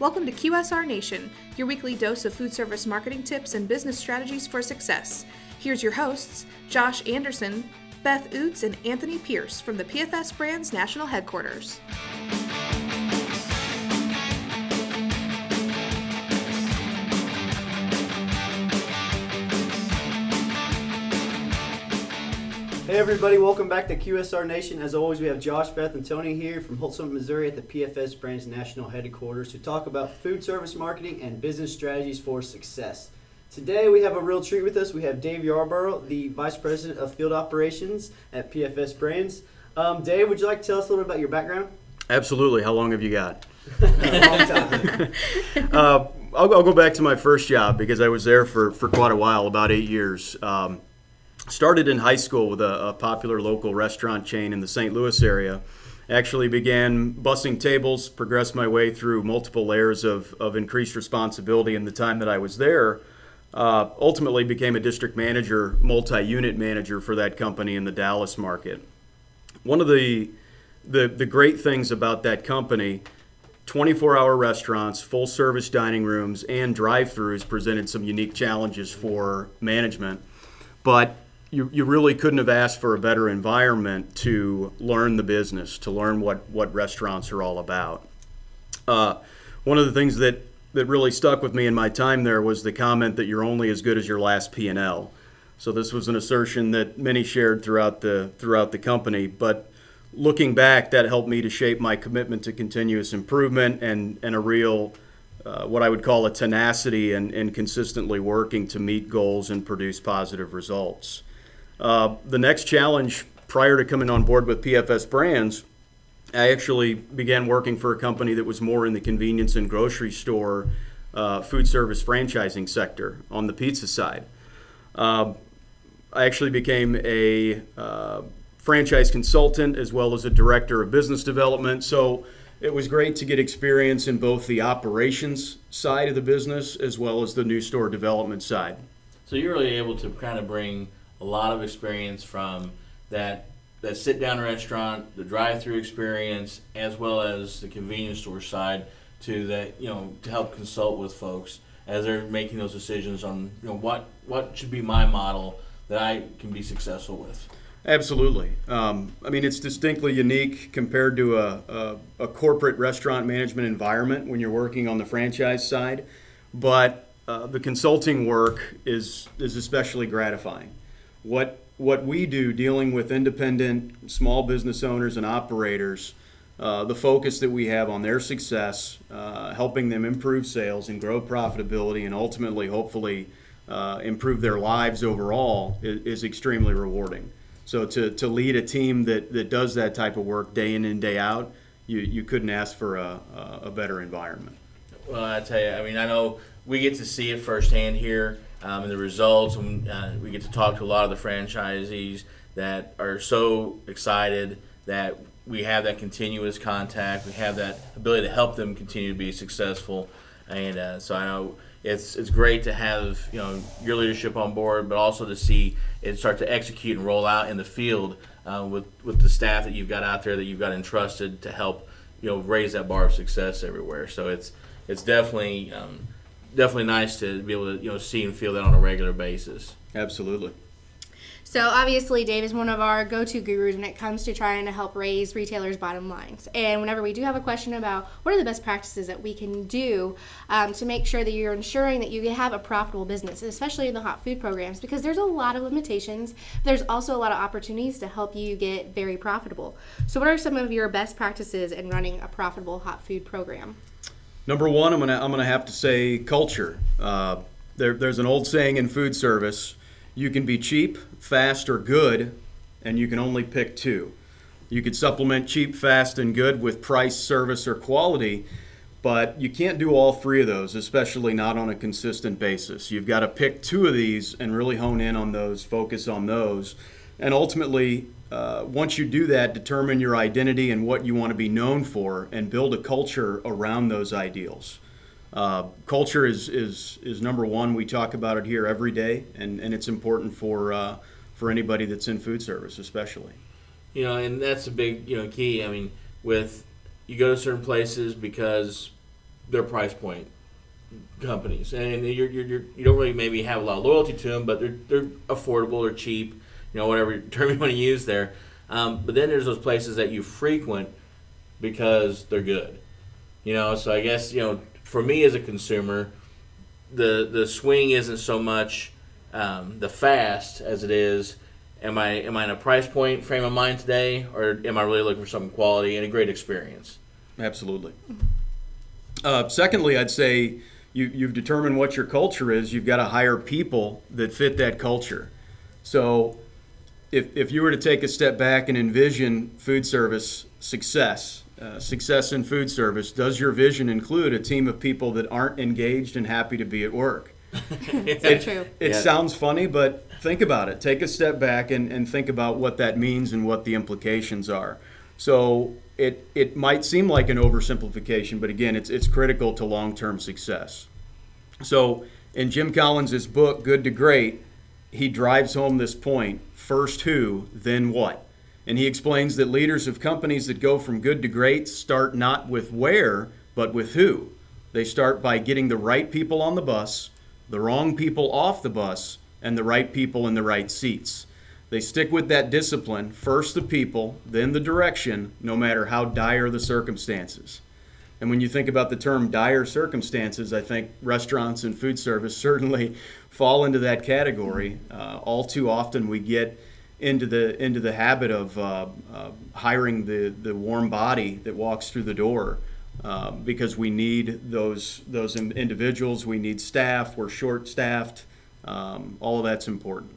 Welcome to QSR Nation, your weekly dose of food service marketing tips and business strategies for success. Here's your hosts, Josh Anderson, Beth Oots, and Anthony Pierce from the PFS Brands National Headquarters. Hey everybody, welcome back to QSR Nation. As always, we have Josh, Beth, and Tony here from Holt Summit, Missouri at the PFS Brands National Headquarters to talk about food service marketing and business strategies for success. Today we have a real treat with us. We have Dave Yarbrough, the Vice President of Field Operations at PFS Brands. Um, Dave, would you like to tell us a little bit about your background? Absolutely. How long have you got? Long time. Uh, I'll, I'll go back to my first job because I was there for, for quite a while, about eight years. Um, started in high school with a, a popular local restaurant chain in the St. Louis area. Actually began bussing tables, progressed my way through multiple layers of, of increased responsibility in the time that I was there. Uh, ultimately became a district manager, multi-unit manager for that company in the Dallas market. One of the the, the great things about that company 24 hour restaurants, full service dining rooms, and drive throughs presented some unique challenges for management. But you, you really couldn't have asked for a better environment to learn the business, to learn what, what restaurants are all about. Uh, one of the things that, that really stuck with me in my time there was the comment that you're only as good as your last P&L. So this was an assertion that many shared throughout the throughout the company, but looking back, that helped me to shape my commitment to continuous improvement and, and a real, uh, what I would call a tenacity and, and consistently working to meet goals and produce positive results. Uh, the next challenge prior to coming on board with PFS Brands, I actually began working for a company that was more in the convenience and grocery store uh, food service franchising sector on the pizza side. Uh, I actually became a uh, franchise consultant as well as a director of business development. So it was great to get experience in both the operations side of the business as well as the new store development side. So you're really able to kind of bring a lot of experience from that that sit down restaurant, the drive through experience, as well as the convenience store side to that you know to help consult with folks as they're making those decisions on you know what what should be my model that I can be successful with. Absolutely. Um, I mean, it's distinctly unique compared to a, a, a, corporate restaurant management environment when you're working on the franchise side, but uh, the consulting work is is especially gratifying. What what we do dealing with independent small business owners and operators, uh, the focus that we have on their success, uh, helping them improve sales and grow profitability, and ultimately, hopefully, uh, improve their lives overall is, is extremely rewarding. So to, to lead a team that, that does that type of work day in and day out, you, you couldn't ask for a, a better environment. Well, I tell you, I mean, I know we get to see it firsthand here um, in the results, and uh, we get to talk to a lot of the franchisees that are so excited that we have that continuous contact, we have that ability to help them continue to be successful, and uh, so I know it's it's great to have you know your leadership on board, but also to see it start to execute and roll out in the field uh, with with the staff that you've got out there that you've got entrusted to help you know raise that bar of success everywhere. So it's it's definitely um, definitely nice to be able to you know see and feel that on a regular basis. Absolutely. So obviously, Dave is one of our go-to gurus when it comes to trying to help raise retailers' bottom lines. And whenever we do have a question about what are the best practices that we can do um, to make sure that you're ensuring that you have a profitable business, especially in the hot food programs, because there's a lot of limitations. There's also a lot of opportunities to help you get very profitable. So, what are some of your best practices in running a profitable hot food program? Number one, I'm gonna I'm gonna have to say culture. Uh, there, there's an old saying in food service you can be cheap, fast, or good, and you can only pick two. You could supplement cheap, fast, and good with price, service, or quality, but you can't do all three of those, especially not on a consistent basis. You've got to pick two of these and really hone in on those, focus on those, and ultimately, uh, once you do that, determine your identity and what you want to be known for, and build a culture around those ideals. Uh, culture is, is, is number one. We talk about it here every day, and, and it's important for, uh, for anybody that's in food service, especially. You know, and that's a big you know key. I mean, with you go to certain places because their price point companies, and you're, you're, you're, you don't really maybe have a lot of loyalty to them, but they're they're affordable, they're cheap, you know, whatever term you want to use there. Um, but then there's those places that you frequent because they're good, you know. So I guess you know, for me as a consumer, the the swing isn't so much um, the fast as it is. Am I am I in a price point frame of mind today, or am I really looking for some quality and a great experience? Absolutely. Uh, secondly, I'd say you, you've determined what your culture is. You've got to hire people that fit that culture. So, if, if you were to take a step back and envision food service success, uh, success in food service, does your vision include a team of people that aren't engaged and happy to be at work? So true. It Yeah. sounds funny, but think about it. Take a step back and, and think about what that means and what the implications are. So it it might seem like an oversimplification, but again, it's it's critical to long term success. So in Jim Collins' book, Good to Great, he drives home this point: first who, then what. And he explains that leaders of companies that go from good to great start not with where, but with who. They start by getting the right people on the bus, the wrong people off the bus, and the right people in the right seats. They stick with that discipline, first the people, then the direction, no matter how dire the circumstances. And when you think about the term dire circumstances, I think restaurants and food service certainly fall into that category. Uh, all too often, we get into the into the habit of uh, uh, hiring the the warm body that walks through the door uh, because we need those those individuals. We need staff. We're short staffed. Um, all of that's important.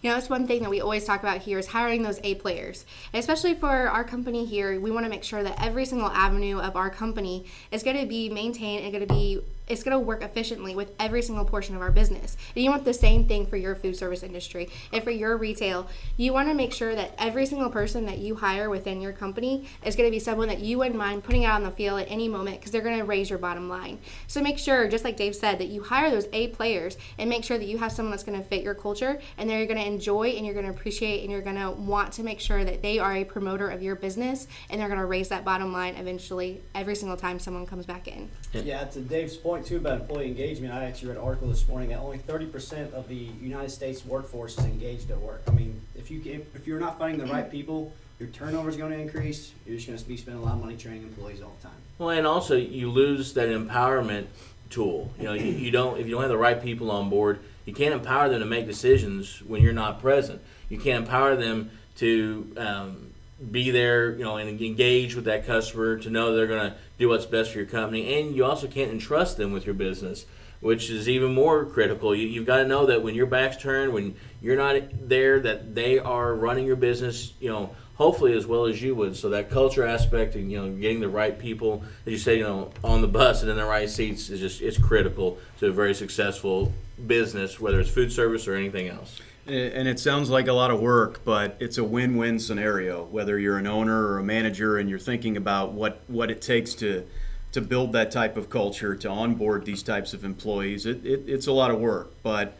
You know, that's one thing that we always talk about here is hiring those A players. And especially for our company here, we want to make sure that every single avenue of our company is going to be maintained and going to be it's going to work efficiently with every single portion of our business. And you want the same thing for your food service industry and for your retail. You want to make sure that every single person that you hire within your company is going to be someone that you wouldn't mind putting out on the field at any moment because they're going to raise your bottom line. So make sure, just like Dave said, that you hire those A players and make sure that you have someone that's going to fit your culture and they're going to enjoy and you're going to appreciate and you're going to want to make sure that they are a promoter of your business and they're going to raise that bottom line eventually every single time someone comes back in. Yeah, to Dave's point too about employee engagement, I actually read an article this morning that only thirty percent of the United States workforce is engaged at work. I mean, if you can, if you're not finding the right people, your turnover is going to increase. You're just going to be spending a lot of money training employees all the time. Well, and also you lose that empowerment tool. You know, you, you don't if you don't have the right people on board, you can't empower them to make decisions when you're not present. You can't empower them to um, be there, you know, and engage with that customer to know they're going to do what's best for your company, and you also can't entrust them with your business, which is even more critical. You, you've got to know that when your back's turned, when you're not there, that they are running your business, you know, hopefully as well as you would. So that culture aspect and you know getting the right people, as you say, you know, on the bus and in the right seats is just it's critical to a very successful business, whether it's food service or anything else. And it sounds like a lot of work, but it's a win-win scenario. Whether you're an owner or a manager, and you're thinking about what, what it takes to to build that type of culture, to onboard these types of employees, it, it, it's a lot of work. But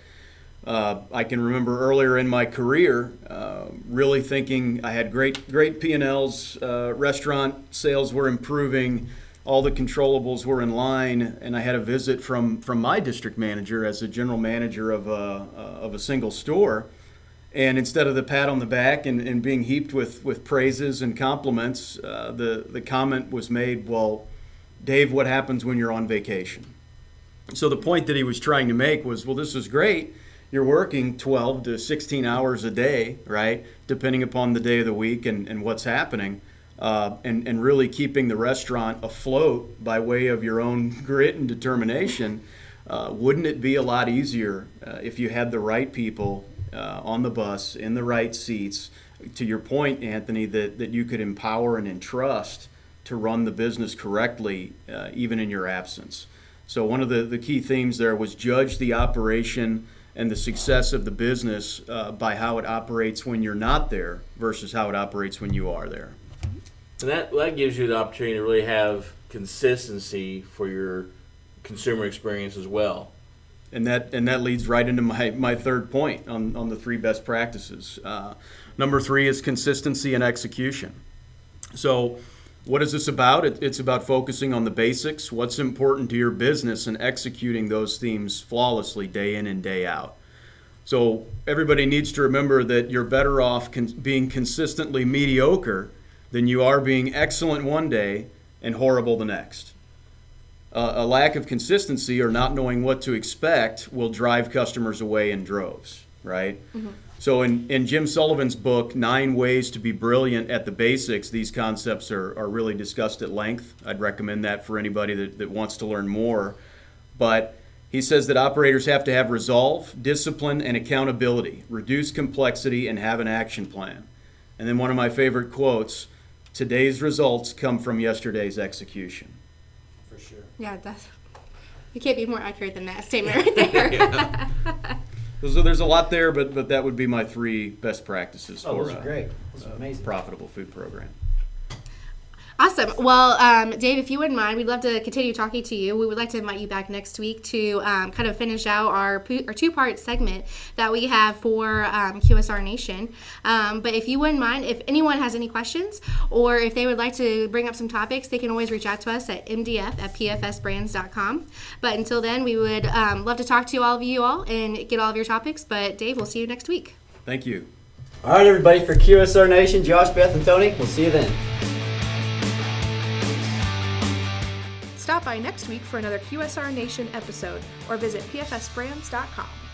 uh, I can remember earlier in my career, uh, really thinking I had great great P&Ls, uh, restaurant sales were improving, all the controllables were in line, and I had a visit from from my district manager as a general manager of a uh, of a single store. And instead of the pat on the back and, and being heaped with, with praises and compliments, uh, the, the comment was made, Well, Dave, what happens when you're on vacation? So the point that he was trying to make was, Well, this is great. You're working 12 to 16 hours a day, right? Depending upon the day of the week and, and what's happening. Uh, and, and really keeping the restaurant afloat by way of your own grit and determination. Uh, wouldn't it be a lot easier uh, if you had the right people uh, on the bus in the right seats? To your point, Anthony, that, that you could empower and entrust to run the business correctly, uh, even in your absence. So, one of the, the key themes there was judge the operation and the success of the business uh, by how it operates when you're not there versus how it operates when you are there. And that that gives you the opportunity to really have consistency for your consumer experience as well. And that and that leads right into my, my third point on, on the three best practices. Uh, number three is consistency and execution. So What is this about? It, it's about focusing on the basics, what's important to your business, and executing those themes flawlessly day in and day out. So everybody needs to remember that you're better off con- being consistently mediocre than you are being excellent one day and horrible the next. Uh, a lack of consistency or not knowing what to expect will drive customers away in droves, right? So, in, in Jim Sullivan's book, Nine Ways to Be Brilliant at the Basics, these concepts are, are really discussed at length. I'd recommend that for anybody that, that wants to learn more. But he says that operators have to have resolve, discipline, and accountability, reduce complexity, and have an action plan. And then one of my favorite quotes today's results come from yesterday's execution. For sure. Yeah, that's. You can't be more accurate than that statement right there. So there's a lot there, but, but that would be my three best practices Oh, for those are a- great. Those are a amazing. profitable food program. Awesome. Well, um, Dave, if you wouldn't mind, we'd love to continue talking to you. We would like to invite you back next week to um, kind of finish out our, po- our two part segment that we have for um, QSR Nation. Um, but if you wouldn't mind, if anyone has any questions or if they would like to bring up some topics, they can always reach out to us at mdf at pfsbrands.com. But until then, we would um, love to talk to all of you all and get all of your topics. But Dave, we'll see you next week. Thank you. All right, everybody, for QSR Nation, Josh, Beth, and Tony, we'll see you then. Stop by next week for another QSR Nation episode or visit pfsbrands.com.